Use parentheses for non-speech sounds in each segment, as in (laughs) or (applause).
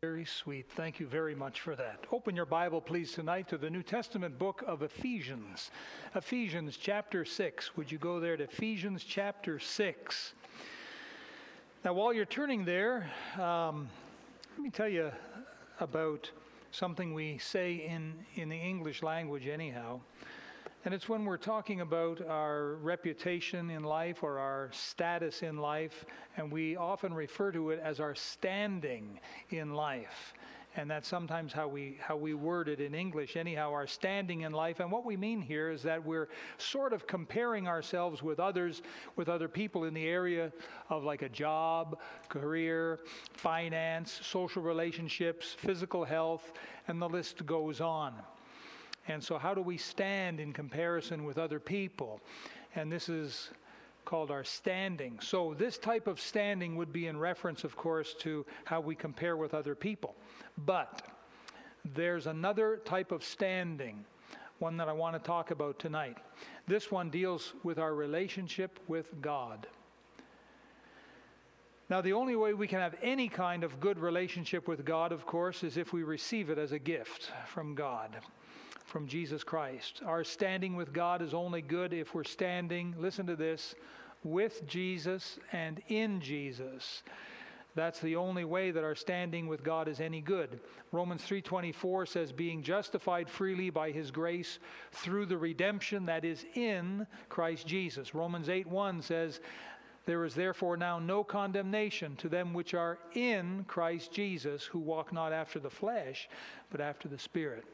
Very sweet. Thank you very much for that. Open your Bible, please, tonight to the New Testament book of Ephesians. Ephesians chapter 6. Would you go there to Ephesians chapter 6? Now, while you're turning there, um, let me tell you about something we say in, in the English language, anyhow. And it's when we're talking about our reputation in life or our status in life, and we often refer to it as our standing in life. And that's sometimes how we, how we word it in English, anyhow, our standing in life. And what we mean here is that we're sort of comparing ourselves with others, with other people in the area of like a job, career, finance, social relationships, physical health, and the list goes on. And so, how do we stand in comparison with other people? And this is called our standing. So, this type of standing would be in reference, of course, to how we compare with other people. But there's another type of standing, one that I want to talk about tonight. This one deals with our relationship with God. Now, the only way we can have any kind of good relationship with God, of course, is if we receive it as a gift from God from Jesus Christ. Our standing with God is only good if we're standing, listen to this, with Jesus and in Jesus. That's the only way that our standing with God is any good. Romans 3:24 says being justified freely by his grace through the redemption that is in Christ Jesus. Romans 8:1 says there is therefore now no condemnation to them which are in Christ Jesus who walk not after the flesh but after the spirit.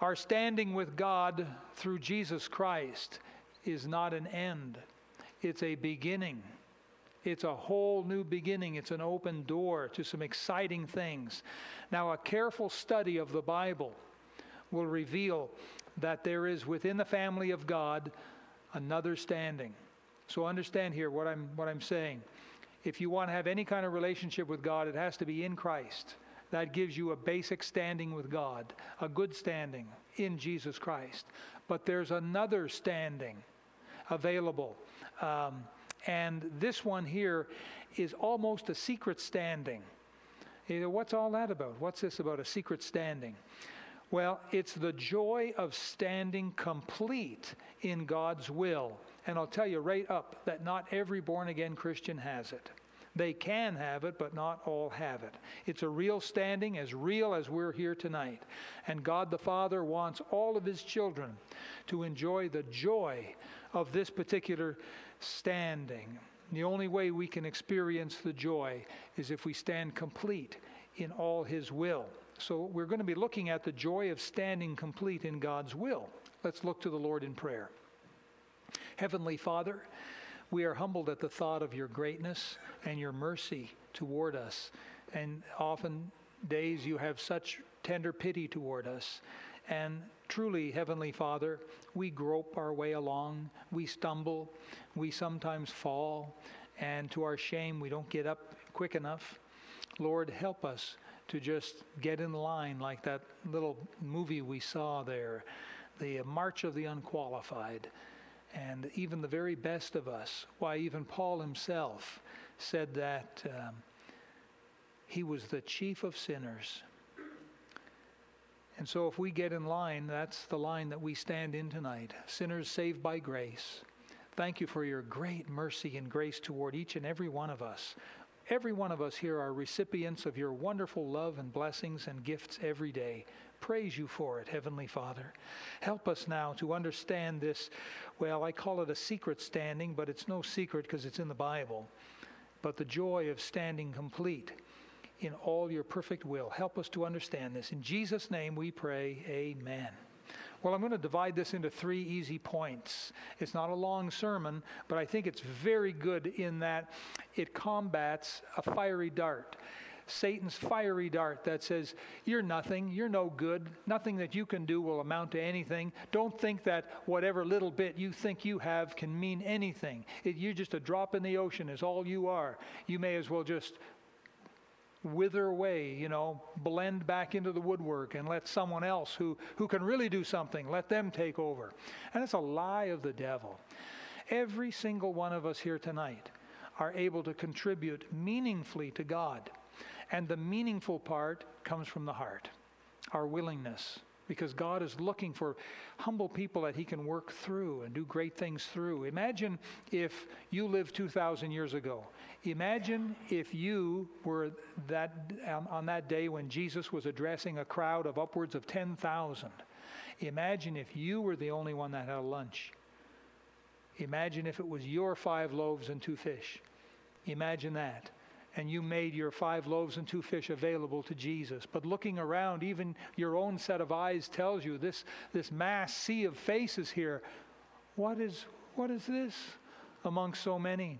Our standing with God through Jesus Christ is not an end, it's a beginning. It's a whole new beginning. It's an open door to some exciting things. Now, a careful study of the Bible will reveal that there is within the family of God another standing. So understand here what I'm what I'm saying. If you want to have any kind of relationship with God, it has to be in Christ. That gives you a basic standing with God, a good standing in Jesus Christ. But there's another standing available. Um, and this one here is almost a secret standing. What's all that about? What's this about a secret standing? Well, it's the joy of standing complete in God's will. And I'll tell you right up that not every born again Christian has it. They can have it, but not all have it. It's a real standing, as real as we're here tonight. And God the Father wants all of His children to enjoy the joy of this particular standing. The only way we can experience the joy is if we stand complete in all His will. So we're going to be looking at the joy of standing complete in God's will. Let's look to the Lord in prayer. Heavenly Father, we are humbled at the thought of your greatness and your mercy toward us. And often days you have such tender pity toward us. And truly, Heavenly Father, we grope our way along, we stumble, we sometimes fall, and to our shame, we don't get up quick enough. Lord, help us to just get in line like that little movie we saw there, the March of the Unqualified and even the very best of us. Why, even Paul himself said that um, he was the chief of sinners. And so, if we get in line, that's the line that we stand in tonight sinners saved by grace. Thank you for your great mercy and grace toward each and every one of us. Every one of us here are recipients of your wonderful love and blessings and gifts every day praise you for it, Heavenly Father. Help us now to understand this. Well, I call it a secret standing, but it's no secret because it's in the Bible. But the joy of standing complete in all your perfect will. Help us to understand this. In Jesus' name we pray, Amen. Well, I'm going to divide this into three easy points. It's not a long sermon, but I think it's very good in that it combats a fiery dart. Satan's fiery dart that says, You're nothing, you're no good, nothing that you can do will amount to anything. Don't think that whatever little bit you think you have can mean anything. It, you're just a drop in the ocean, is all you are. You may as well just wither away, you know, blend back into the woodwork and let someone else who, who can really do something, let them take over. And it's a lie of the devil. Every single one of us here tonight are able to contribute meaningfully to God And the meaningful part comes from the heart, our willingness because God is looking for humble people that He can work through and do great things through. Imagine if you lived 2,000 years ago. Imagine if you were that um, on that day when Jesus was addressing a crowd of upwards of 10,000. Imagine if you were the only one that had a lunch. Imagine if it was your five loaves and two fish. Imagine that and you made your five loaves and two fish available to Jesus. But looking around, even your own set of eyes tells you this, this mass sea of faces here. What is, what is this among so many?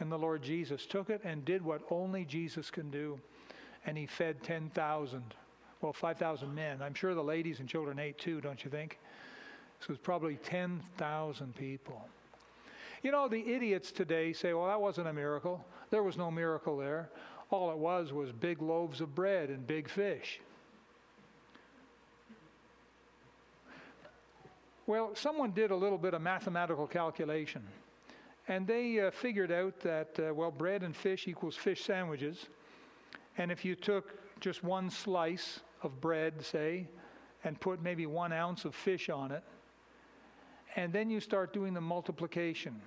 And the Lord Jesus took it and did what only Jesus can do. And he fed 10,000, well, 5,000 men. I'm sure the ladies and children ate too, don't you think? So it's probably 10,000 people. You know, the idiots today say, well, that wasn't a miracle. There was no miracle there. All it was was big loaves of bread and big fish. Well, someone did a little bit of mathematical calculation, and they uh, figured out that, uh, well, bread and fish equals fish sandwiches. And if you took just one slice of bread, say, and put maybe one ounce of fish on it, and then you start doing the multiplication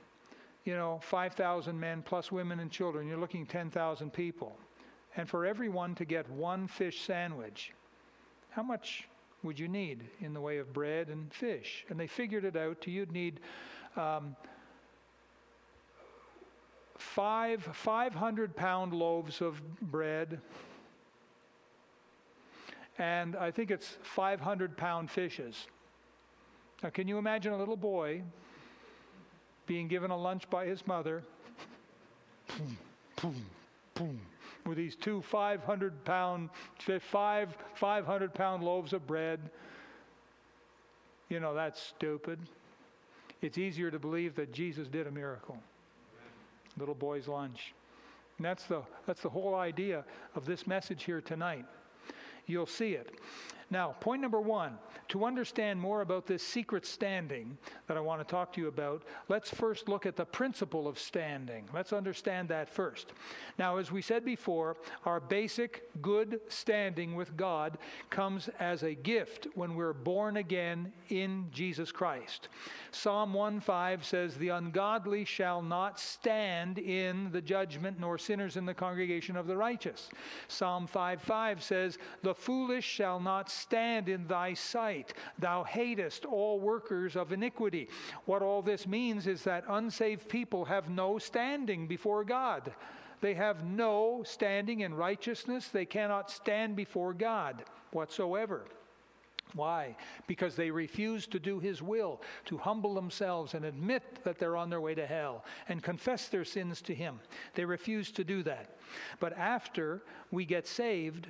you know, 5,000 men plus women and children, you're looking 10,000 people. And for everyone to get one fish sandwich, how much would you need in the way of bread and fish? And they figured it out. You'd need um, five 500 pound loaves of bread, and I think it's 500 pound fishes. Now, can you imagine a little boy being given a lunch by his mother, boom, boom, boom, with these two 500 pound, five 500 pound loaves of bread. You know, that's stupid. It's easier to believe that Jesus did a miracle. Little boy's lunch. And that's the, that's the whole idea of this message here tonight. You'll see it. Now, point number one to understand more about this secret standing that I want to talk to you about, let's first look at the principle of standing. Let's understand that first. Now, as we said before, our basic good standing with God comes as a gift when we're born again in Jesus Christ. Psalm 1:5 says, The ungodly shall not stand in the judgment, nor sinners in the congregation of the righteous. Psalm 5:5 says, The foolish shall not stand in thy sight. Thou hatest all workers of iniquity. What all this means is that unsaved people have no standing before God. They have no standing in righteousness. They cannot stand before God whatsoever. Why? Because they refuse to do His will, to humble themselves and admit that they're on their way to hell and confess their sins to Him. They refuse to do that. But after we get saved,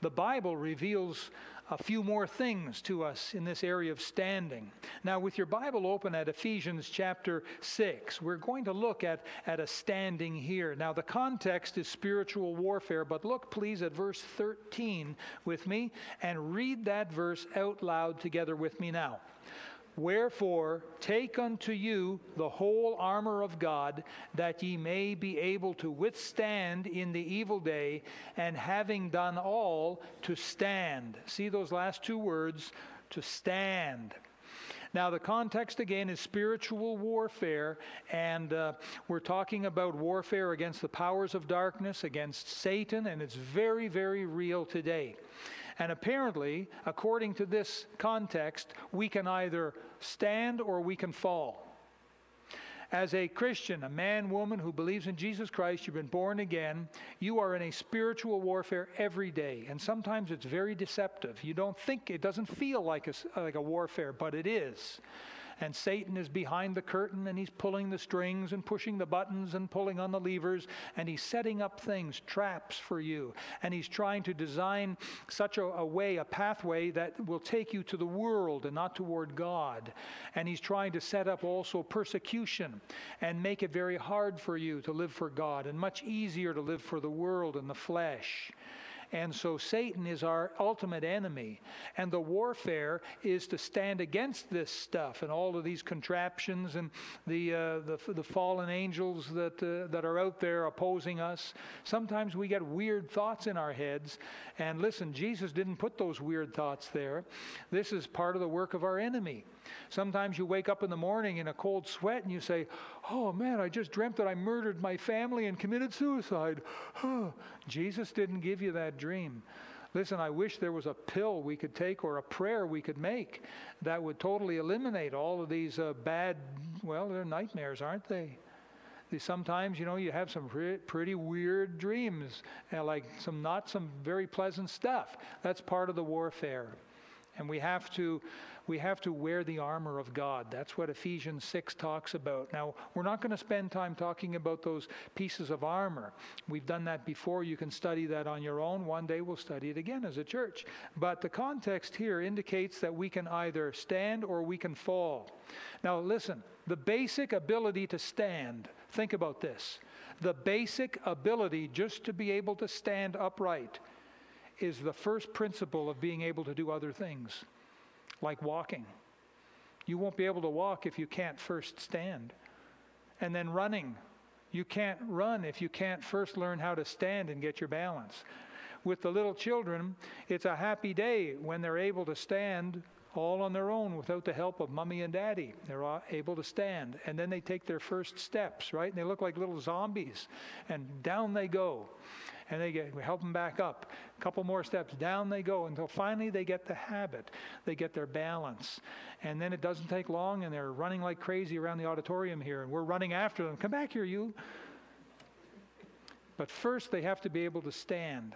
the Bible reveals a few more things to us in this area of standing. Now, with your Bible open at Ephesians chapter 6, we're going to look at, at a standing here. Now, the context is spiritual warfare, but look, please, at verse 13 with me and read that verse out loud together with me now. Wherefore, take unto you the whole armor of God, that ye may be able to withstand in the evil day, and having done all, to stand. See those last two words, to stand. Now, the context again is spiritual warfare, and uh, we're talking about warfare against the powers of darkness, against Satan, and it's very, very real today. And apparently, according to this context, we can either stand or we can fall. As a Christian, a man, woman who believes in Jesus Christ, you've been born again, you are in a spiritual warfare every day. And sometimes it's very deceptive. You don't think, it doesn't feel like a, like a warfare, but it is and Satan is behind the curtain and he's pulling the strings and pushing the buttons and pulling on the levers and he's setting up things, traps for you. And he's trying to design such a, a way, a pathway that will take you to the world and not toward God. And he's trying to set up also persecution and make it very hard for you to live for God and much easier to live for the world and the flesh. And so Satan is our ultimate enemy. And the warfare is to stand against this stuff and all of these contraptions and the, uh, the, the, fallen angels that, uh, that are out there opposing us. Sometimes we get weird thoughts in our heads. And listen, Jesus didn't put those weird thoughts there. This is part of the work of our enemy. Sometimes you wake up in the morning in a cold sweat and you say, Oh man, I just dreamt that I murdered my family and committed suicide. (sighs) Jesus didn't give you that dream. Listen, I wish there was a pill we could take or a prayer we could make that would totally eliminate all of these uh, bad, well, they're nightmares, aren't they? Sometimes, you know, you have some pretty weird dreams, and like some not some very pleasant stuff. That's part of the warfare. And we have to we have to wear the armor of God. That's what Ephesians 6 talks about. Now, we're not going to spend time talking about those pieces of armor. We've done that before. You can study that on your own. One day we'll study it again as a church. But the context here indicates that we can either stand or we can fall. Now, listen, the basic ability to stand, think about this. The basic ability just to be able to stand upright is the first principle of being able to do other things like walking. You won't be able to walk if you can't first stand. And then running. You can't run if you can't first learn how to stand and get your balance. With the little children, it's a happy day when they're able to stand all on their own without the help of mommy and daddy. They're able to stand. And then they take their first steps, right? And they look like little zombies. And down they go and they get, we help them back up. A couple more steps, down they go until finally they get the habit. They get their balance. And then it doesn't take long, and they're running like crazy around the auditorium here, and we're running after them. Come back here, you. But first, they have to be able to stand.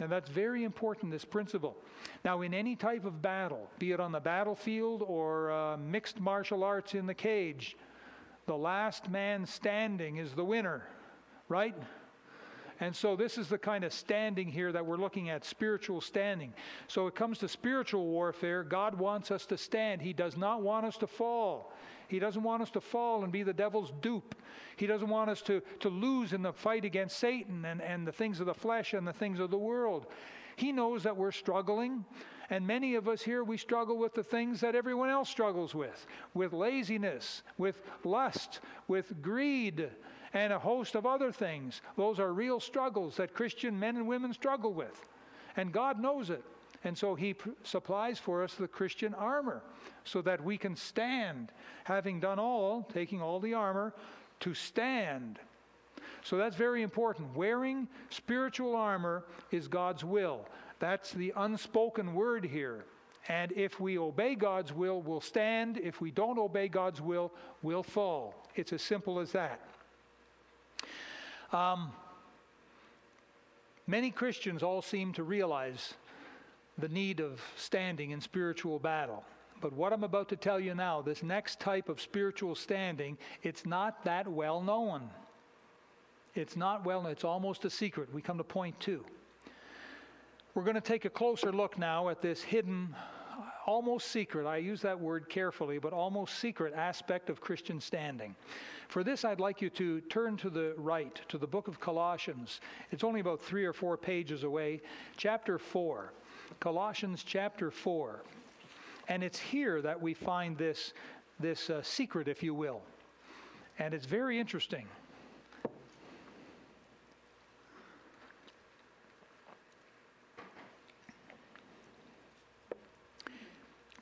And that's very important, this principle. Now, in any type of battle, be it on the battlefield or uh, mixed martial arts in the cage, the last man standing is the winner, right? And so this is the kind of standing here that we're looking at spiritual standing. So it comes to spiritual warfare. God wants us to stand, He does not want us to fall. He doesn't want us to fall and be the devil's dupe. He doesn't want us to, to lose in the fight against Satan and, and the things of the flesh and the things of the world. He knows that we're struggling. And many of us here, we struggle with the things that everyone else struggles with with laziness, with lust, with greed, and a host of other things. Those are real struggles that Christian men and women struggle with. And God knows it. And so He pr- supplies for us the Christian armor so that we can stand, having done all, taking all the armor, to stand. So that's very important. Wearing spiritual armor is God's will. That's the unspoken word here. And if we obey God's will, we'll stand. If we don't obey God's will, we'll fall. It's as simple as that. Um, many Christians all seem to realize the need of standing in spiritual battle. But what I'm about to tell you now, this next type of spiritual standing, it's not that well known. It's not well known, it's almost a secret. We come to point two. We're going to take a closer look now at this hidden, almost secret, I use that word carefully, but almost secret aspect of Christian standing. For this, I'd like you to turn to the right, to the book of Colossians. It's only about three or four pages away, chapter 4. Colossians chapter 4. And it's here that we find this, this uh, secret, if you will. And it's very interesting.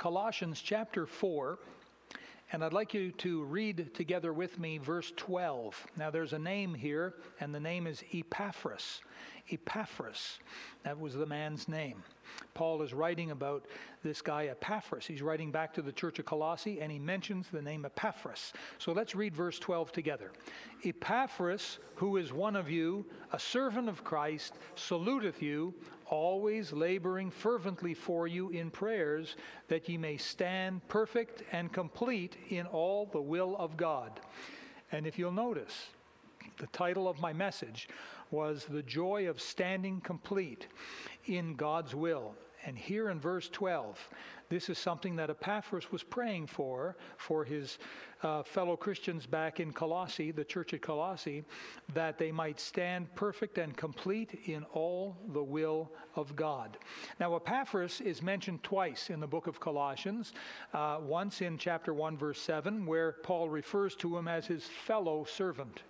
Colossians chapter 4 and I'd like you to read together with me verse 12. Now, there's a name here, and the name is Epaphras. Epaphras. That was the man's name. Paul is writing about this guy Epaphras. He's writing back to the church of Colossae, and he mentions the name Epaphras. So let's read verse 12 together. Epaphras, who is one of you, a servant of Christ, saluteth you, always laboring fervently for you in prayers, that ye may stand perfect and complete in all the will of God. And if you'll notice, the title of my message was The Joy of Standing Complete in God's Will. And here in verse 12, this is something that Epaphras was praying for, for his uh, fellow Christians back in Colossae, the church at Colossae, that they might stand perfect and complete in all the will of God. Now, Epaphras is mentioned twice in the book of Colossians. Uh, once in chapter 1, verse 7, where Paul refers to him as his fellow servant.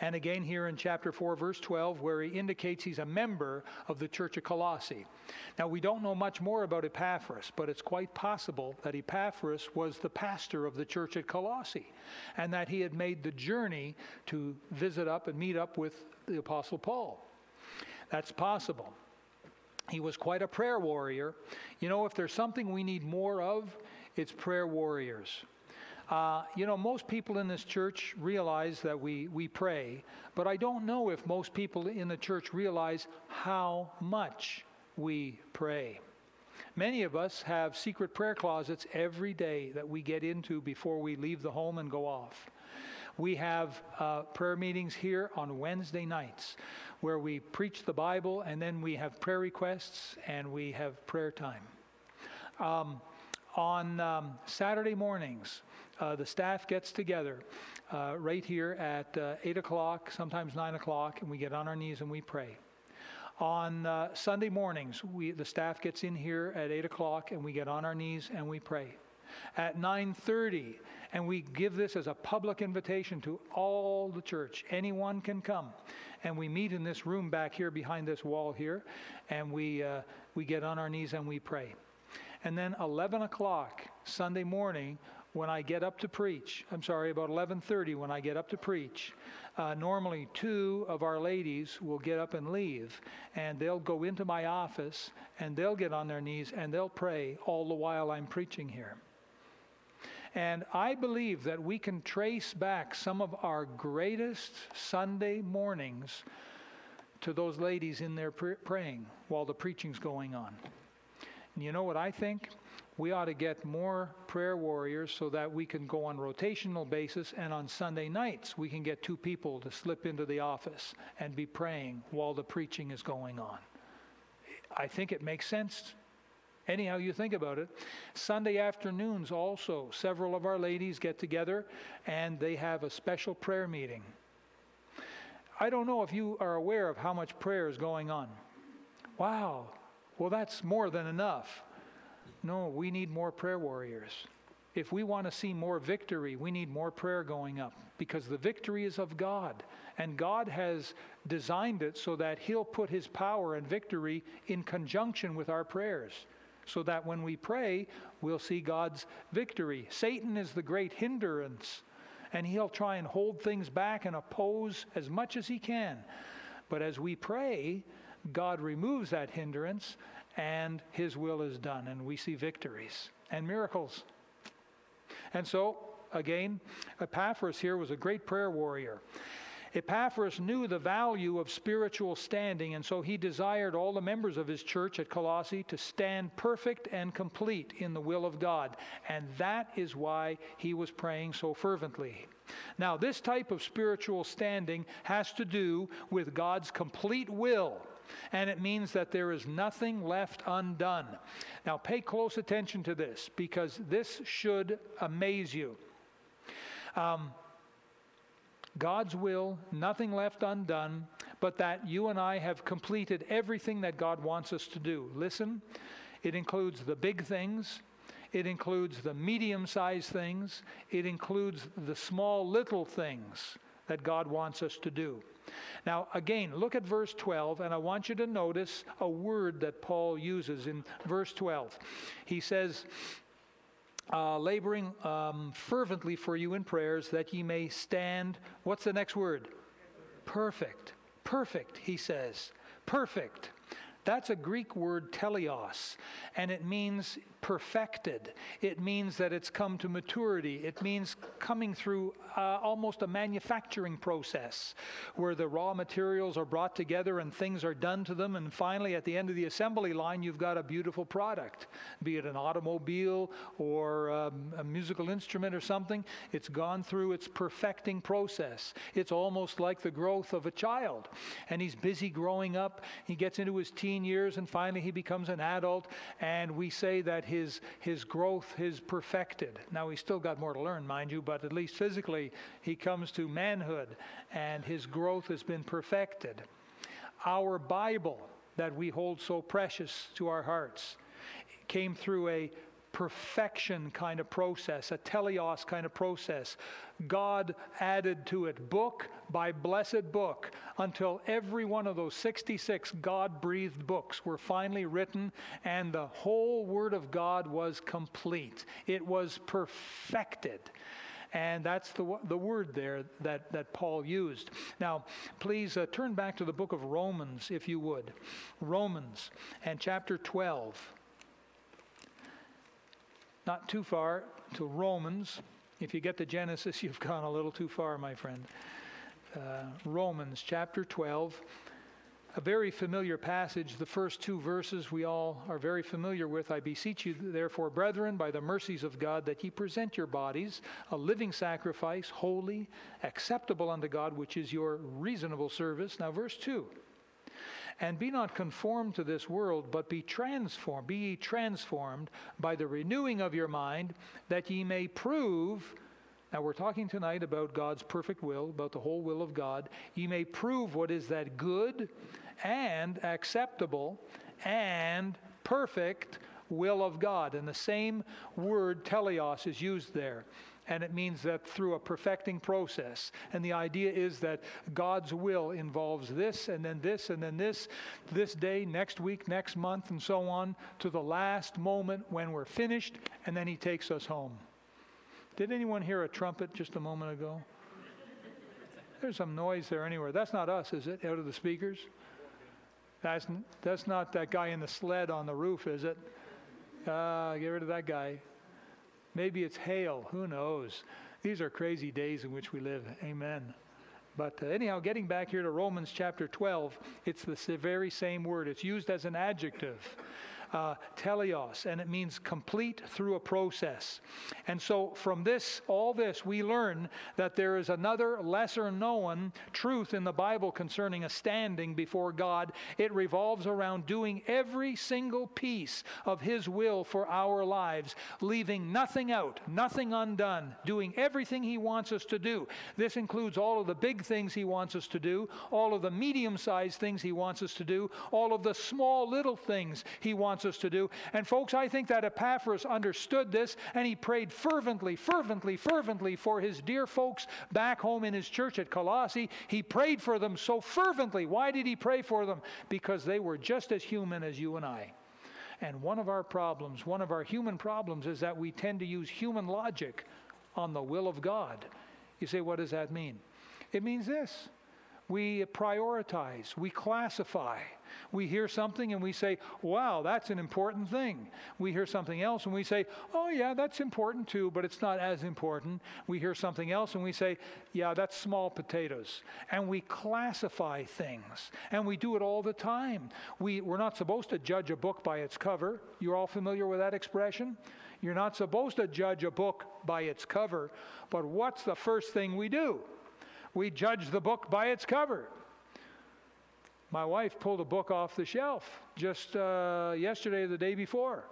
And again here in chapter 4, verse 12, where he indicates he's a member of the church of Colossae. Now, we don't know much more about Epaphras, but it's quite possible that Epaphras was the pastor of the church at Colossae and that he had made the journey to visit up and meet up with the Apostle Paul. That's possible. He was quite a prayer warrior. You know, if there's something we need more of, it's prayer warriors. Uh, you know, most people in this church realize that we, we pray, but I don't know if most people in the church realize how much we pray. Many of us have secret prayer closets every day that we get into before we leave the home and go off. We have uh, prayer meetings here on Wednesday nights where we preach the Bible and then we have prayer requests and we have prayer time. Um, on um, Saturday mornings, uh, the staff gets together uh, right here at uh, 8 o'clock, sometimes 9 o'clock, and we get on our knees and we pray. On uh, Sunday mornings, we, the staff gets in here at 8 o'clock and we get on our knees and we pray. At 9.30, and we give this as a public invitation to all the church. Anyone can come. And we meet in this room back here behind this wall here, and we, uh, we get on our knees and we pray. And then 11 o'clock Sunday morning, when I get up to preach, I'm sorry, about 11:30 when I get up to preach, uh, normally two of our ladies will get up and leave, and they'll go into my office and they'll get on their knees and they'll pray all the while I'm preaching here. And I believe that we can trace back some of our greatest Sunday mornings to those ladies in there pr- praying while the preaching's going on. And you know what I think? We ought to get more prayer warriors so that we can go on rotational basis and on Sunday nights we can get two people to slip into the office and be praying while the preaching is going on. I think it makes sense. Anyhow, you think about it. Sunday afternoons also, several of our ladies get together and they have a special prayer meeting. I don't know if you are aware of how much prayer is going on. Wow. Well, that's more than enough. No, we need more prayer warriors. If we want to see more victory, we need more prayer going up because the victory is of God. And God has designed it so that He'll put His power and victory in conjunction with our prayers. So that when we pray, we'll see God's victory. Satan is the great hindrance, and he'll try and hold things back and oppose as much as he can. But as we pray, God removes that hindrance and his will is done, and we see victories and miracles. And so, again, Epaphras here was a great prayer warrior. Epaphras knew the value of spiritual standing, and so he desired all the members of his church at Colossae to stand perfect and complete in the will of God. And that is why he was praying so fervently. Now, this type of spiritual standing has to do with God's complete will and it means that there is nothing left undone. Now, pay close attention to this because this should amaze you. Um, God's will, nothing left undone, but that you and I have completed everything that God wants us to do. Listen, it includes the big things, it includes the medium sized things, it includes the small little things that God wants us to do. Now, again, look at verse 12, and I want you to notice a word that Paul uses in verse 12. He says, uh, laboring um, fervently for you in prayers that ye may stand. What's the next word? Perfect. Perfect, he says. Perfect. That's a Greek word teleos, and it means perfected. It means that it's come to maturity. It means coming through uh, almost a manufacturing process where the raw materials are brought together and things are done to them. And finally, at the end of the assembly line, you've got a beautiful product, be it an automobile or um, a musical instrument or something. It's gone through its perfecting process. It's almost like the growth of a child. And he's busy growing up. He gets into his teens teen years, and finally he becomes an adult, and we say that his, his growth is perfected. Now, he's still got more to learn, mind you, but at least physically, he comes to manhood, and his growth has been perfected. Our Bible that we hold so precious to our hearts came through a perfection kind of process, a teleos kind of process. God added to it book by blessed book until every one of those 66 God breathed books were finally written and the whole Word of God was complete. It was perfected. And that's the, the word there that, that Paul used. Now, please uh, turn back to the book of Romans, if you would. Romans and chapter 12 not too far to Romans. If you get to Genesis, (laughs) you've gone a little too far, my friend. Uh, Romans chapter 12, a very familiar passage. The first two verses we all are very familiar with. I beseech you, therefore, brethren, by the mercies of God, that ye present your bodies a living sacrifice, holy, acceptable unto God, which is your reasonable service. Now, verse 2. And be not conformed to this world, but be transformed. Be ye transformed by the renewing of your mind, that ye may prove. Now, we're talking tonight about God's perfect will, about the whole will of God. Ye may prove what is that good and acceptable and perfect will of God. And the same word, teleos, is used there and it means that through a perfecting process. And the idea is that God's will involves this, and then this, and then this, this day, next week, next month, and so on, to the last moment when we're finished, and then He takes us home. Did anyone hear a trumpet just a moment ago? There's some noise there anywhere. That's not us, is it, out of the speakers? That's, that's not that guy in the sled on the roof, is it? Uh, get rid of that guy. Maybe it's hail. Who knows? These are crazy days in which we live. Amen. But uh, anyhow, getting back here to Romans chapter 12, it's the very same word. It's used as an adjective uh, teleos, and it means complete through a process. And so, from this, all this, we learn that there is another lesser known truth in the Bible concerning a standing before God. It revolves around doing every single piece of His will for our lives, leaving nothing out, nothing undone, doing everything He wants us to do. This includes all of the big things He wants us to do, all of the medium sized things He wants us to do, all of the small little things He wants wants us to do. And folks, I think that Epaphras understood this and he prayed fervently, fervently, fervently for his dear folks back home in his church at Colossae. He prayed for them so fervently. Why did he pray for them? Because they were just as human as you and I. And one of our problems, one of our human problems, is that we tend to use human logic on the will of God. You say, what does that mean? It means this we prioritize, we classify. We hear something and we say, wow, that's an important thing. We hear something else and we say, oh, yeah, that's important too, but it's not as important. We hear something else and we say, yeah, that's small potatoes. And we classify things. And we do it all the time. We, we're not supposed to judge a book by its cover. You're all familiar with that expression? You're not supposed to judge a book by its cover, but what's the first thing we do? we judge the book by its cover. My wife pulled a book off the shelf just uh, yesterday, the day before.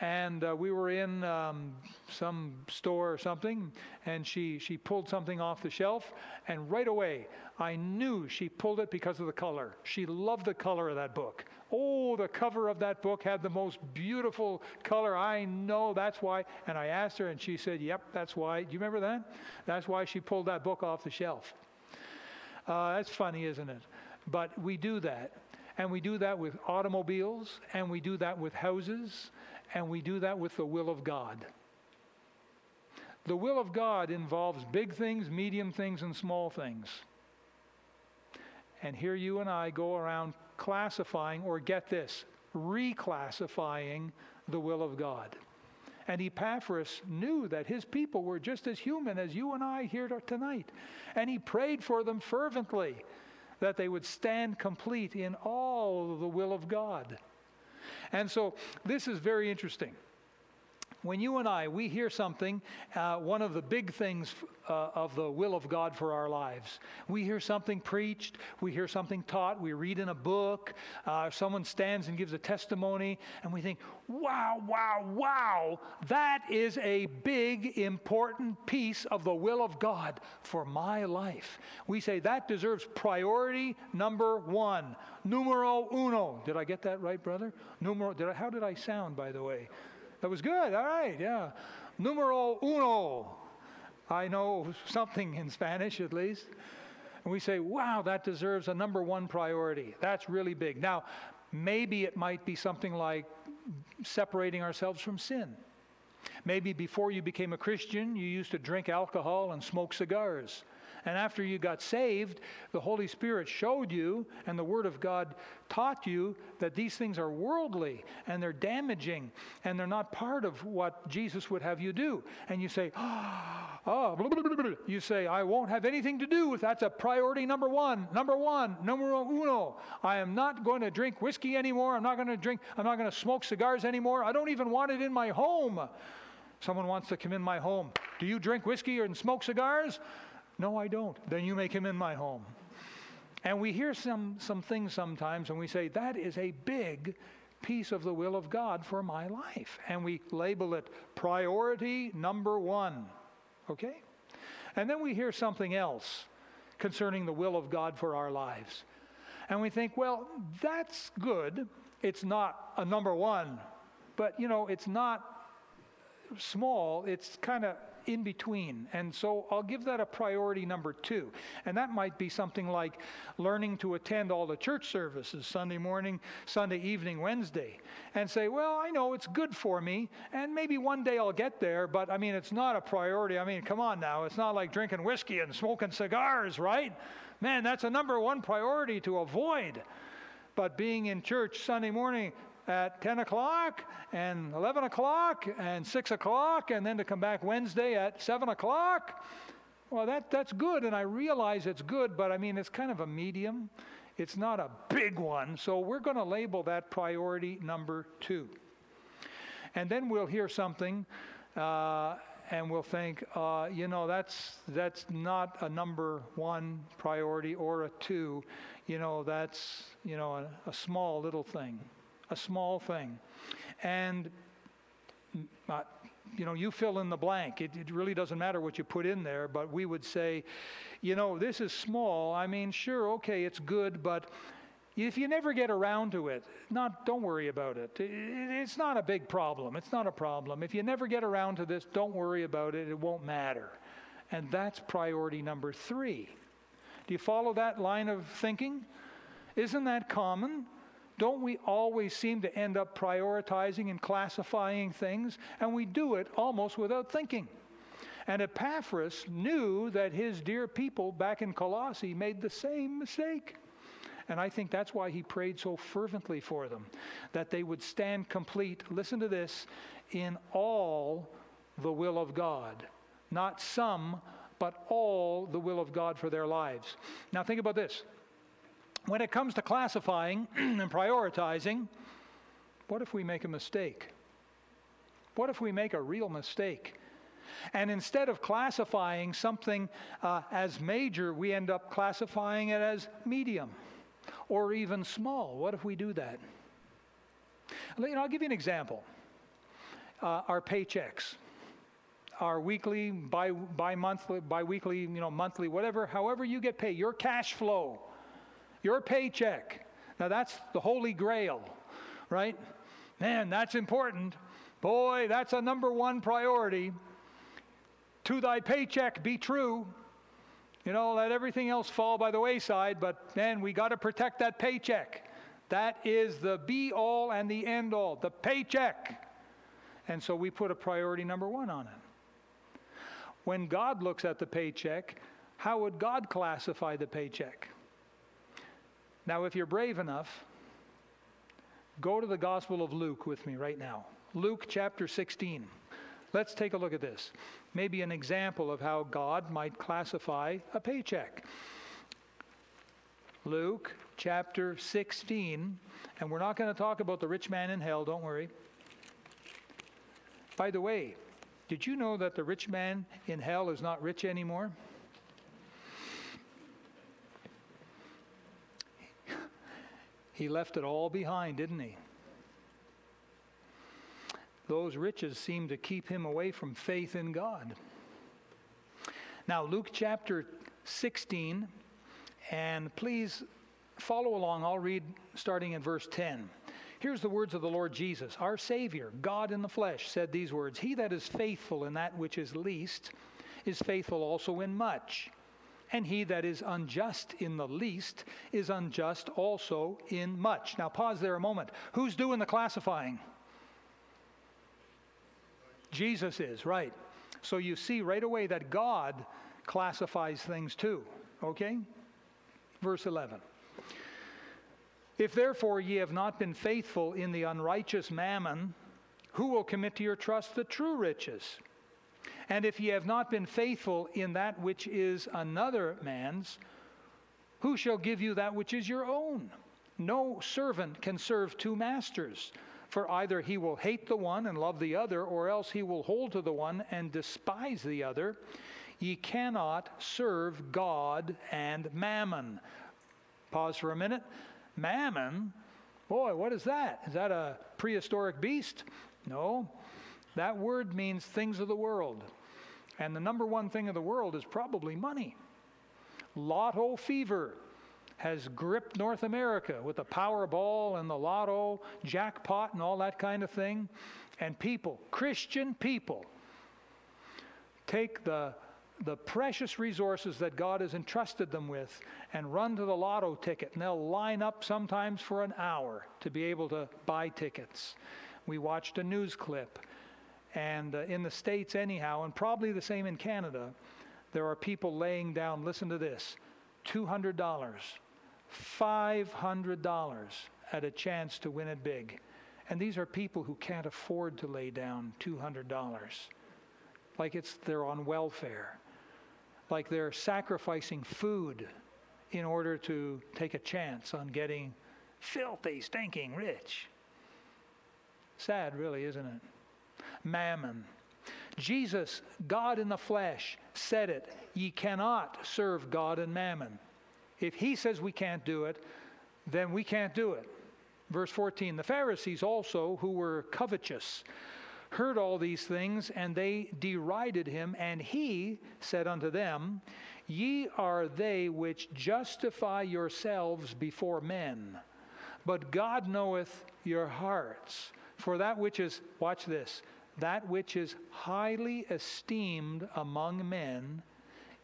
And uh, we were in um, some store or something, and she, she pulled something off the shelf, and right away I knew she pulled it because of the color. She loved the color of that book. Oh, the cover of that book had the most beautiful color. I know that's why. And I asked her, and she said, Yep, that's why. Do you remember that? That's why she pulled that book off the shelf. Uh, that's funny, isn't it? But we do that. And we do that with automobiles, and we do that with houses, and we do that with the will of God. The will of God involves big things, medium things, and small things. And here you and I go around classifying, or get this, reclassifying the will of God. And Epaphras knew that his people were just as human as you and I here tonight. And he prayed for them fervently that they would stand complete in all the will of God. And so this is very interesting. When you and I, we hear something, uh, one of the big things uh, of the will of God for our lives. We hear something preached, we hear something taught, we read in a book, uh, someone stands and gives a testimony, and we think, wow, wow, wow, that is a big, important piece of the will of God for my life. We say that deserves priority number one, numero uno. Did I get that right, brother? Numero, did I, how did I sound, by the way? That was good. All right, yeah. Numero uno. I know something in Spanish at least. And we say, wow, that deserves a number one priority. That's really big. Now, maybe it might be something like separating ourselves from sin. Maybe before you became a Christian, you used to drink alcohol and smoke cigars. And after you got saved, the Holy Spirit showed you, and the Word of God taught you that these things are worldly and they're damaging and they're not part of what Jesus would have you do. And you say, (gasps) oh, blah, blah, blah, you say, I won't have anything to do with that's a priority number one, number one, numero uno. I am not going to drink whiskey anymore. I'm not going to drink, I'm not going to smoke cigars anymore. I don't even want it in my home. Someone wants to come in my home. Do you drink whiskey and smoke cigars? No, I don't. Then you make him in my home. And we hear some, some things sometimes and we say, that is a big piece of the will of God for my life. And we label it priority number one. Okay? And then we hear something else concerning the will of God for our lives. And we think, well, that's good. It's not a number one, but you know, it's not small. It's kind of in between. And so I'll give that a priority number two. And that might be something like learning to attend all the church services Sunday morning, Sunday evening, Wednesday, and say, well, I know it's good for me, and maybe one day I'll get there, but I mean, it's not a priority. I mean, come on now. It's not like drinking whiskey and smoking cigars, right? Man, that's a number one priority to avoid. But being in church Sunday morning, at 10 o'clock and 11 o'clock and 6 o'clock and then to come back Wednesday at 7 o'clock. Well, that, that's good, and I realize it's good, but I mean, it's kind of a medium. It's not a big one, so we're going to label that priority number two. And then we'll hear something, uh, and we'll think, uh, you know, that's, that's not a number one priority or a two. You know, that's, you know, a, a small little thing a small thing. And, uh, you know, you fill in the blank. It, it, really doesn't matter what you put in there, but we would say, you know, this is small. I mean, sure, okay, it's good, but if you never get around to it, not don't worry about it. it. It's not a big problem. It's not a problem. If you never get around to this, don't worry about it. It won't matter. And that's priority number three. Do you follow that line of thinking? Isn't that common? Don't we always seem to end up prioritizing and classifying things? And we do it almost without thinking. And Epaphras knew that his dear people back in Colossae made the same mistake. And I think that's why he prayed so fervently for them, that they would stand complete, listen to this, in all the will of God. Not some, but all the will of God for their lives. Now, think about this when it comes to classifying (clears throat) and prioritizing, what if we make a mistake? What if we make a real mistake? And instead of classifying something uh, as major, we end up classifying it as medium or even small. What if we do that? You know, I'll give you an example. Uh, our paychecks, our weekly, bi, bi-monthly, bi-weekly, you know, monthly, whatever, however you get paid, your cash flow your paycheck. Now, that's the holy grail, right? Man, that's important. Boy, that's a number one priority. To thy paycheck be true. You know, let everything else fall by the wayside, but man, we got to protect that paycheck. That is the be all and the end all, the paycheck. And so we put a priority number one on it. When God looks at the paycheck, how would God classify the paycheck? Now, if you're brave enough, go to the Gospel of Luke with me right now. Luke chapter 16. Let's take a look at this. Maybe an example of how God might classify a paycheck. Luke chapter 16, and we're not going to talk about the rich man in hell, don't worry. By the way, did you know that the rich man in hell is not rich anymore? He left it all behind, didn't he? Those riches seem to keep him away from faith in God. Now, Luke chapter 16, and please follow along. I'll read starting in verse 10. Here's the words of the Lord Jesus. Our Savior, God in the flesh, said these words He that is faithful in that which is least is faithful also in much. And he that is unjust in the least is unjust also in much. Now, pause there a moment. Who's doing the classifying? Jesus is, right. So you see right away that God classifies things too. Okay? Verse 11. If therefore ye have not been faithful in the unrighteous mammon, who will commit to your trust the true riches? And if ye have not been faithful in that which is another man's, who shall give you that which is your own? No servant can serve two masters, for either he will hate the one and love the other, or else he will hold to the one and despise the other. Ye cannot serve God and mammon. Pause for a minute. Mammon, boy, what is that? Is that a prehistoric beast? No. That word means things of the world. And the number one thing of the world is probably money. Lotto fever has gripped North America with the Powerball and the Lotto jackpot and all that kind of thing. And people, Christian people, take the the precious resources that God has entrusted them with and run to the lotto ticket. And they'll line up sometimes for an hour to be able to buy tickets. We watched a news clip. And uh, in the States, anyhow, and probably the same in Canada, there are people laying down, listen to this, $200, $500 at a chance to win it big. And these are people who can't afford to lay down $200 like it's they're on welfare like they're sacrificing food in order to take a chance on getting filthy, stinking rich. Sad, really, isn't it? Mammon. Jesus, God in the flesh, said it. Ye cannot serve God and mammon. If he says we can't do it, then we can't do it. Verse 14 The Pharisees also, who were covetous, heard all these things, and they derided him. And he said unto them, Ye are they which justify yourselves before men, but God knoweth your hearts. For that which is, watch this, that which is highly esteemed among men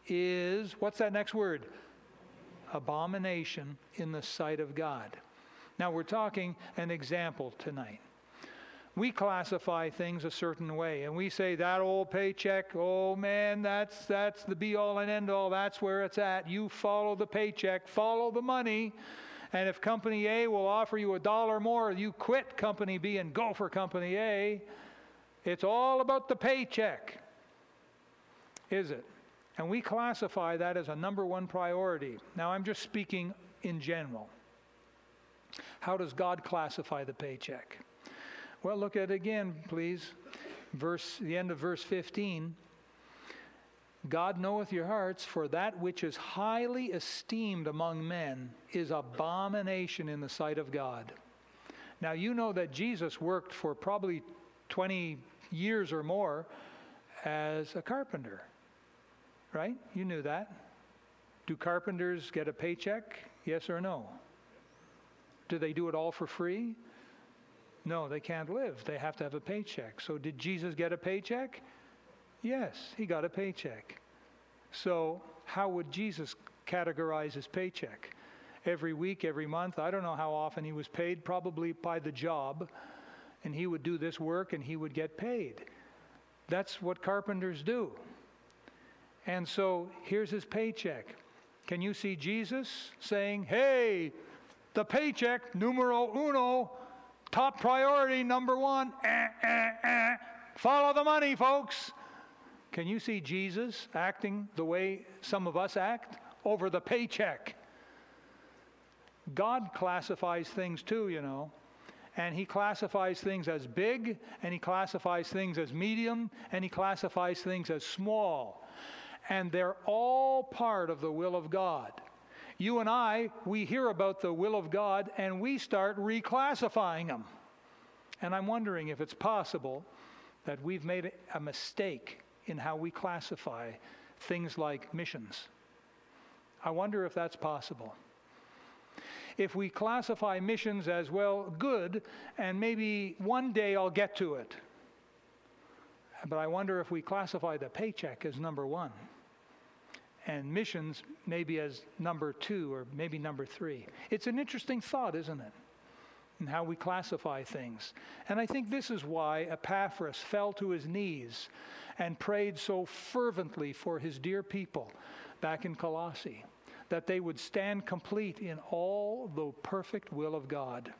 is, what's that next word? Abomination in the sight of God. Now we're talking an example tonight we classify things a certain way and we say that old paycheck oh man that's that's the be all and end all that's where it's at you follow the paycheck follow the money and if company A will offer you a dollar more you quit company B and go for company A. It's all about the paycheck is it? And we classify that as a number one priority. Now I'm just speaking in general. How does God classify the paycheck? Well, look at it again, please. Verse, the end of verse 15. God knoweth your hearts, for that which is highly esteemed among men is abomination in the sight of God. Now, you know that Jesus worked for probably 20 years or more as a carpenter, right? You knew that. Do carpenters get a paycheck? Yes or no? Do they do it all for free? No, they can't live. They have to have a paycheck. So, did Jesus get a paycheck? Yes, he got a paycheck. So, how would Jesus categorize his paycheck? Every week, every month? I don't know how often he was paid, probably by the job. And he would do this work and he would get paid. That's what carpenters do. And so, here's his paycheck. Can you see Jesus saying, Hey, the paycheck, numero uno, Top priority number one eh, eh, eh. follow the money, folks. Can you see Jesus acting the way some of us act? Over the paycheck. God classifies things too, you know. and he classifies things as big, and he classifies things as medium, and he classifies things as small. And they're all part of the will of God. You and I, we hear about the will of God and we start reclassifying them. And I'm wondering if it's possible that we've made a mistake in how we classify things like missions. I wonder if that's possible if we classify missions as, well, good, and maybe one day I'll get to it. But I wonder if we classify the paycheck as number one and missions maybe as number two or maybe number three. It's an interesting thought, isn't it? And how we classify things. And I think this is why Epaphras fell to his knees and prayed so fervently for his dear people back in Colossae that they would stand complete in all the perfect will of God.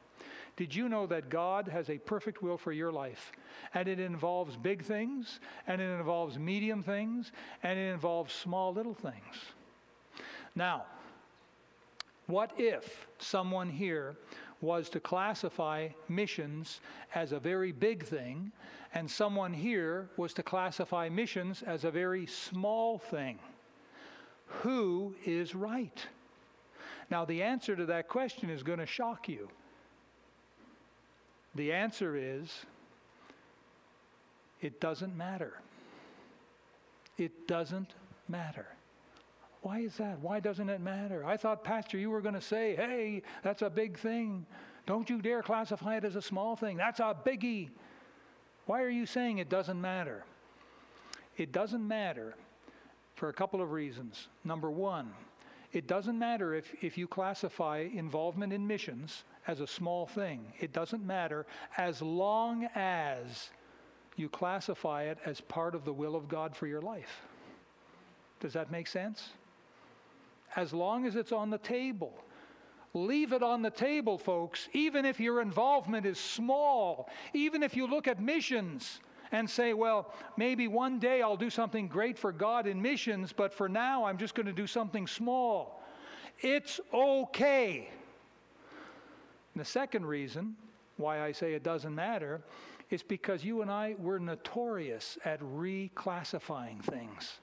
Did you know that God has a perfect will for your life? And it involves big things, and it involves medium things, and it involves small little things. Now, what if someone here was to classify missions as a very big thing, and someone here was to classify missions as a very small thing? who is right? Now, the answer to that question is going to shock you. The answer is it doesn't matter. It doesn't matter. Why is that? Why doesn't it matter? I thought, Pastor, you were going to say, hey, that's a big thing. Don't you dare classify it as a small thing. That's a biggie. Why are you saying it doesn't matter? It doesn't matter for a couple of reasons. Number one, it doesn't matter if, if you classify involvement in missions as a small thing. It doesn't matter as long as you classify it as part of the will of God for your life. Does that make sense? As long as it's on the table. Leave it on the table, folks, even if your involvement is small, even if you look at missions and say, well, maybe one day I'll do something great for God in missions, but for now I'm just going to do something small. It's okay. The second reason why I say it doesn't matter is because you and I were notorious at reclassifying things.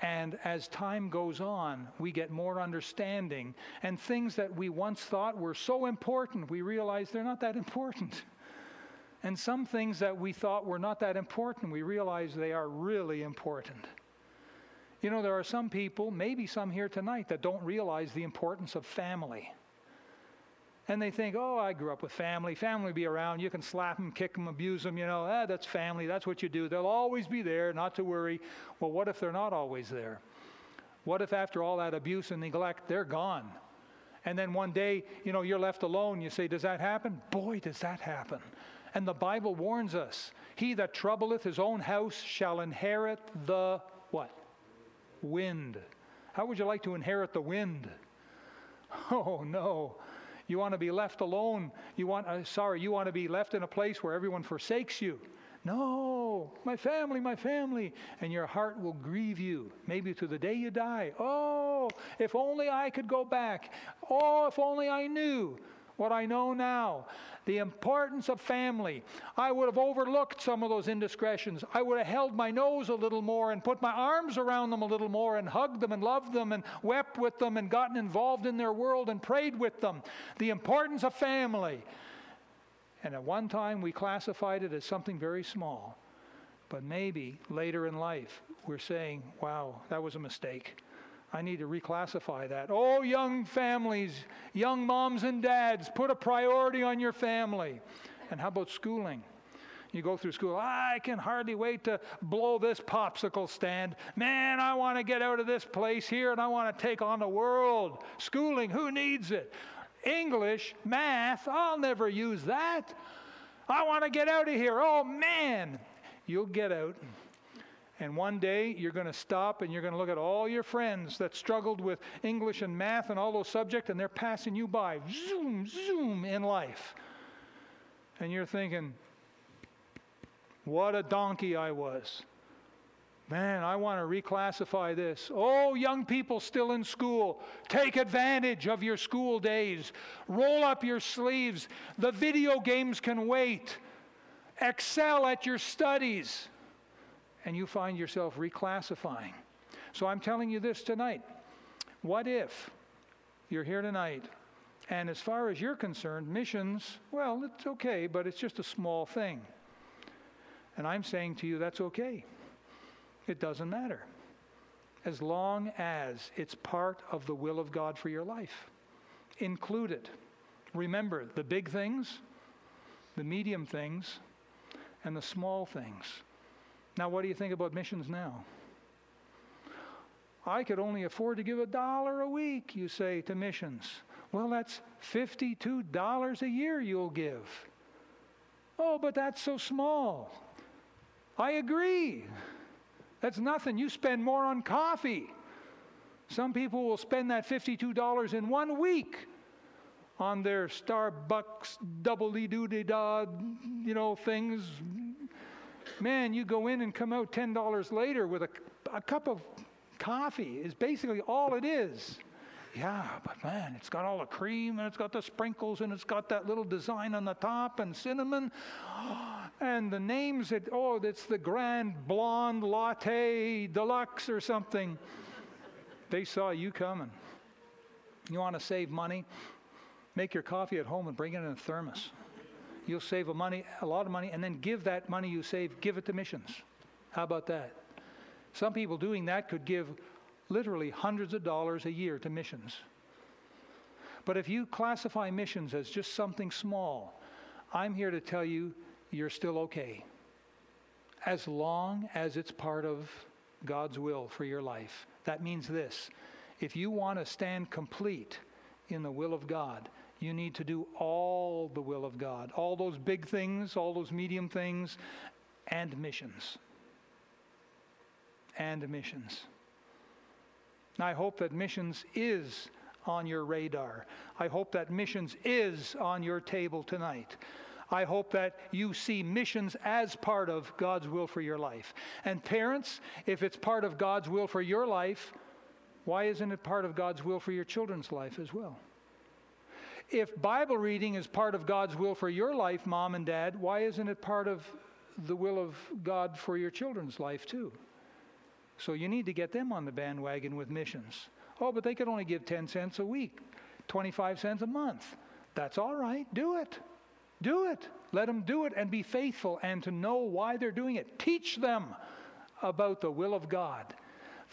And as time goes on, we get more understanding. And things that we once thought were so important, we realize they're not that important. (laughs) And some things that we thought were not that important, we realize they are really important. You know, there are some people, maybe some here tonight, that don't realize the importance of family. And they think, oh, I grew up with family. Family be around. You can slap them, kick them, abuse them. You know, ah, that's family. That's what you do. They'll always be there, not to worry. Well, what if they're not always there? What if after all that abuse and neglect, they're gone? And then one day, you know, you're left alone. You say, does that happen? Boy, does that happen. And the Bible warns us He that troubleth his own house shall inherit the what? Wind. How would you like to inherit the wind? (laughs) Oh, no. You want to be left alone. You want, uh, sorry, you want to be left in a place where everyone forsakes you. No, my family, my family. And your heart will grieve you, maybe to the day you die. Oh, if only I could go back. Oh, if only I knew what I know now the importance of family. I would have overlooked some of those indiscretions. I would have held my nose a little more and put my arms around them a little more and hugged them and loved them and wept with them and gotten involved in their world and prayed with them. The importance of family. And at one time we classified it as something very small. But maybe later in life we're saying, wow, that was a mistake. I need to reclassify that. Oh, young families, young moms and dads, put a priority on your family. And how about schooling? You go through school, I can hardly wait to blow this popsicle stand. Man, I want to get out of this place here and I want to take on the world. Schooling, who needs it? English, math, I'll never use that. I want to get out of here. Oh, man. You'll get out and one day you're going to stop and you're going to look at all your friends that struggled with English and math and all those subjects, and they're passing you by, zoom, zoom in life. And you're thinking, what a donkey I was. Man, I want to reclassify this. Oh, young people still in school, take advantage of your school days. Roll up your sleeves. The video games can wait. Excel at your studies. And you find yourself reclassifying. So I'm telling you this tonight. What if you're here tonight and as far as you're concerned, missions, well, it's okay, but it's just a small thing. And I'm saying to you, that's okay. It doesn't matter. As long as it's part of the will of God for your life. Include it. Remember the big things, the medium things, and the small things. Now, what do you think about missions now? I could only afford to give a dollar a week, you say, to missions. Well, that's $52 a year you'll give. Oh, but that's so small. I agree. That's nothing. You spend more on coffee. Some people will spend that $52 in one week on their Starbucks double doody da, you know, things. Man, you go in and come out $10 later with a, a cup of coffee, is basically all it is. Yeah, but man, it's got all the cream and it's got the sprinkles and it's got that little design on the top and cinnamon. (gasps) And the names that, oh, it's the Grand Blonde Latte Deluxe or something. They saw you coming. You want to save money? Make your coffee at home and bring it in a thermos. You'll save a money, a lot of money, and then give that money you save, give it to missions. How about that? Some people doing that could give literally hundreds of dollars a year to missions. But if you classify missions as just something small, I'm here to tell you you're still okay. As long as it's part of God's will for your life. That means this if you want to stand complete in the will of God, you need to do all the will of God, all those big things, all those medium things, and missions. And missions. I hope that missions is on your radar. I hope that missions is on your table tonight. I hope that you see missions as part of God's will for your life. And parents, if it's part of God's will for your life, why isn't it part of God's will for your children's life as well? If Bible reading is part of God's will for your life, mom and dad, why isn't it part of the will of God for your children's life too? So you need to get them on the bandwagon with missions. Oh, but they could only give 10 cents a week, 25 cents a month. That's all right. Do it. Do it. Let them do it and be faithful and to know why they're doing it. Teach them about the will of God,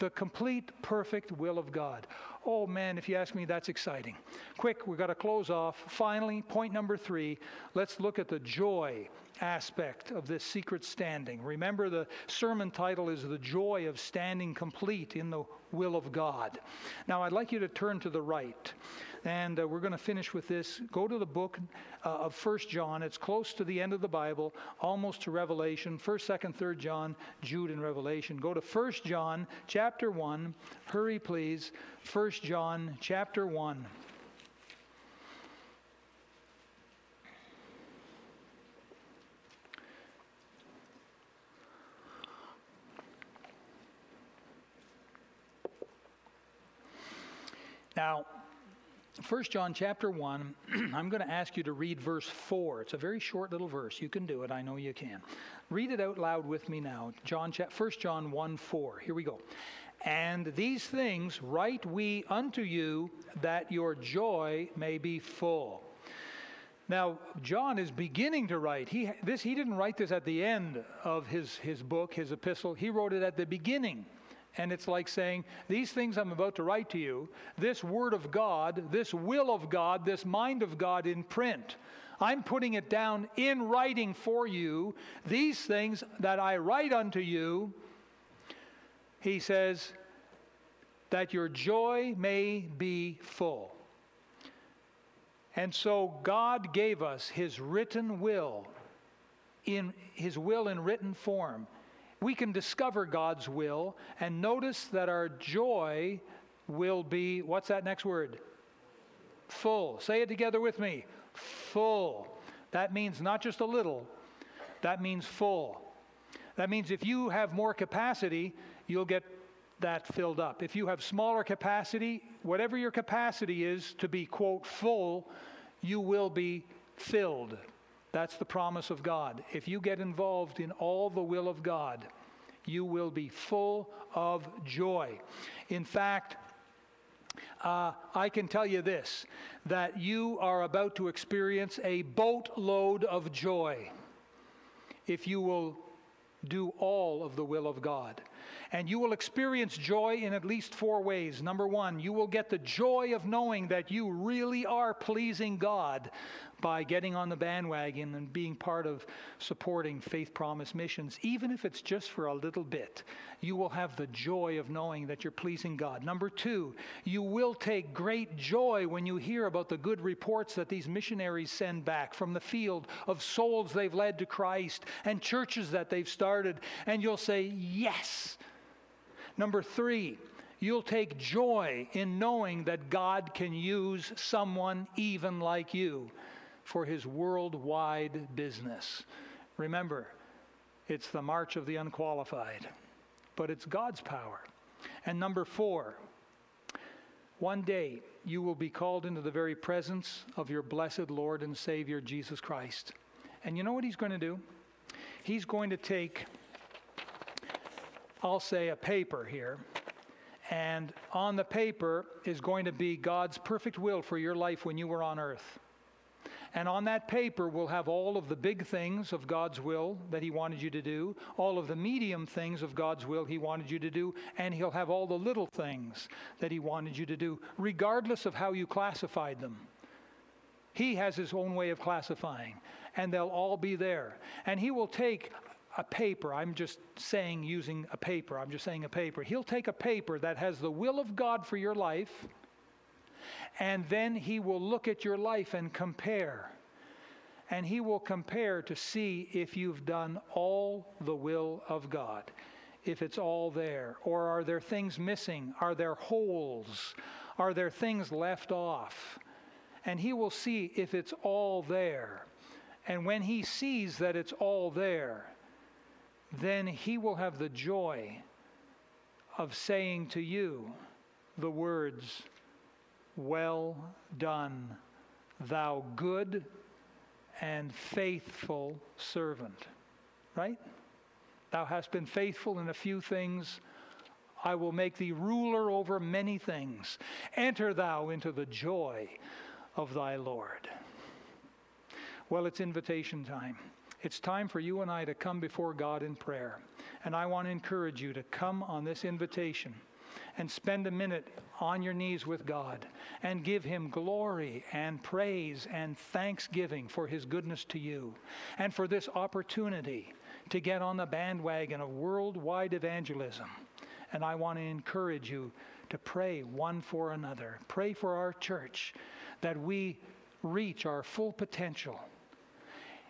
the complete, perfect will of God. Oh man, if you ask me, that's exciting. Quick, we've got to close off. Finally, point number three let's look at the joy aspect of this secret standing. Remember, the sermon title is The Joy of Standing Complete in the Will of God. Now, I'd like you to turn to the right. And uh, we're going to finish with this. Go to the book uh, of First John. It's close to the end of the Bible, almost to Revelation. First, Second, Third John, Jude, and Revelation. Go to First John, chapter one. Hurry, please. First John, chapter one. Now, 1 John chapter 1, (clears throat) I'm going to ask you to read verse 4. It's a very short little verse. You can do it. I know you can. Read it out loud with me now. John 1 John 1 4. Here we go. And these things write we unto you that your joy may be full. Now, John is beginning to write. He, this, he didn't write this at the end of his, his book, his epistle. He wrote it at the beginning. And it's like saying, These things I'm about to write to you, this Word of God, this will of God, this mind of God in print, I'm putting it down in writing for you. These things that I write unto you, he says, that your joy may be full. And so God gave us his written will in his will in written form we can discover God's will and notice that our joy will be what's that next word? Full. Say it together with me. Full. That means not just a little, that means full. That means if you have more capacity, you'll get that filled up. If you have smaller capacity, whatever your capacity is to be, quote, full, you will be filled. That's the promise of God. If you get involved in all the will of God, you will be full of joy. In fact, uh, I can tell you this that you are about to experience a boatload of joy if you will do all of the will of God. And you will experience joy in at least four ways. Number one, you will get the joy of knowing that you really are pleasing God by getting on the bandwagon and being part of supporting Faith Promise missions, even if it's just for a little bit. You will have the joy of knowing that you're pleasing God. Number two, you will take great joy when you hear about the good reports that these missionaries send back from the field of souls they've led to Christ and churches that they've started, and you'll say, Yes. Number three, you'll take joy in knowing that God can use someone even like you for his worldwide business. Remember, it's the march of the unqualified, but it's God's power. And number four, one day you will be called into the very presence of your blessed Lord and Savior, Jesus Christ. And you know what he's going to do? He's going to take, I'll say, a paper here. And on the paper is going to be God's perfect will for your life when you were on earth. And on that paper, we'll have all of the big things of God's will that He wanted you to do, all of the medium things of God's will He wanted you to do, and He'll have all the little things that He wanted you to do, regardless of how you classified them. He has His own way of classifying, and they'll all be there. And He will take a paper, I'm just saying using a paper, I'm just saying a paper. He'll take a paper that has the will of God for your life and then he will look at your life and compare. And he will compare to see if you've done all the will of God, if it's all there. Or are there things missing? Are there holes? Are there things left off? And he will see if it's all there. And when he sees that it's all there, then he will have the joy of saying to you the words, well done, thou good and faithful servant. Right? Thou hast been faithful in a few things. I will make thee ruler over many things. Enter thou into the joy of thy Lord. Well, it's invitation time. It's time for you and I to come before God in prayer. And I want to encourage you to come on this invitation and spend a minute on your knees with God and give Him glory and praise and thanksgiving for His goodness to you and for this opportunity to get on the bandwagon of worldwide evangelism. And I want to encourage you to pray one for another. Pray for our church that we reach our full potential.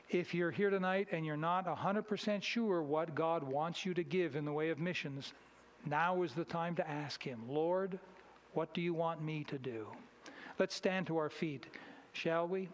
If you're here tonight and you're not 100% sure what God wants you to give in the way of missions, now is the time to ask Him, Lord, what do you want me to do? Let's stand to our feet, shall we?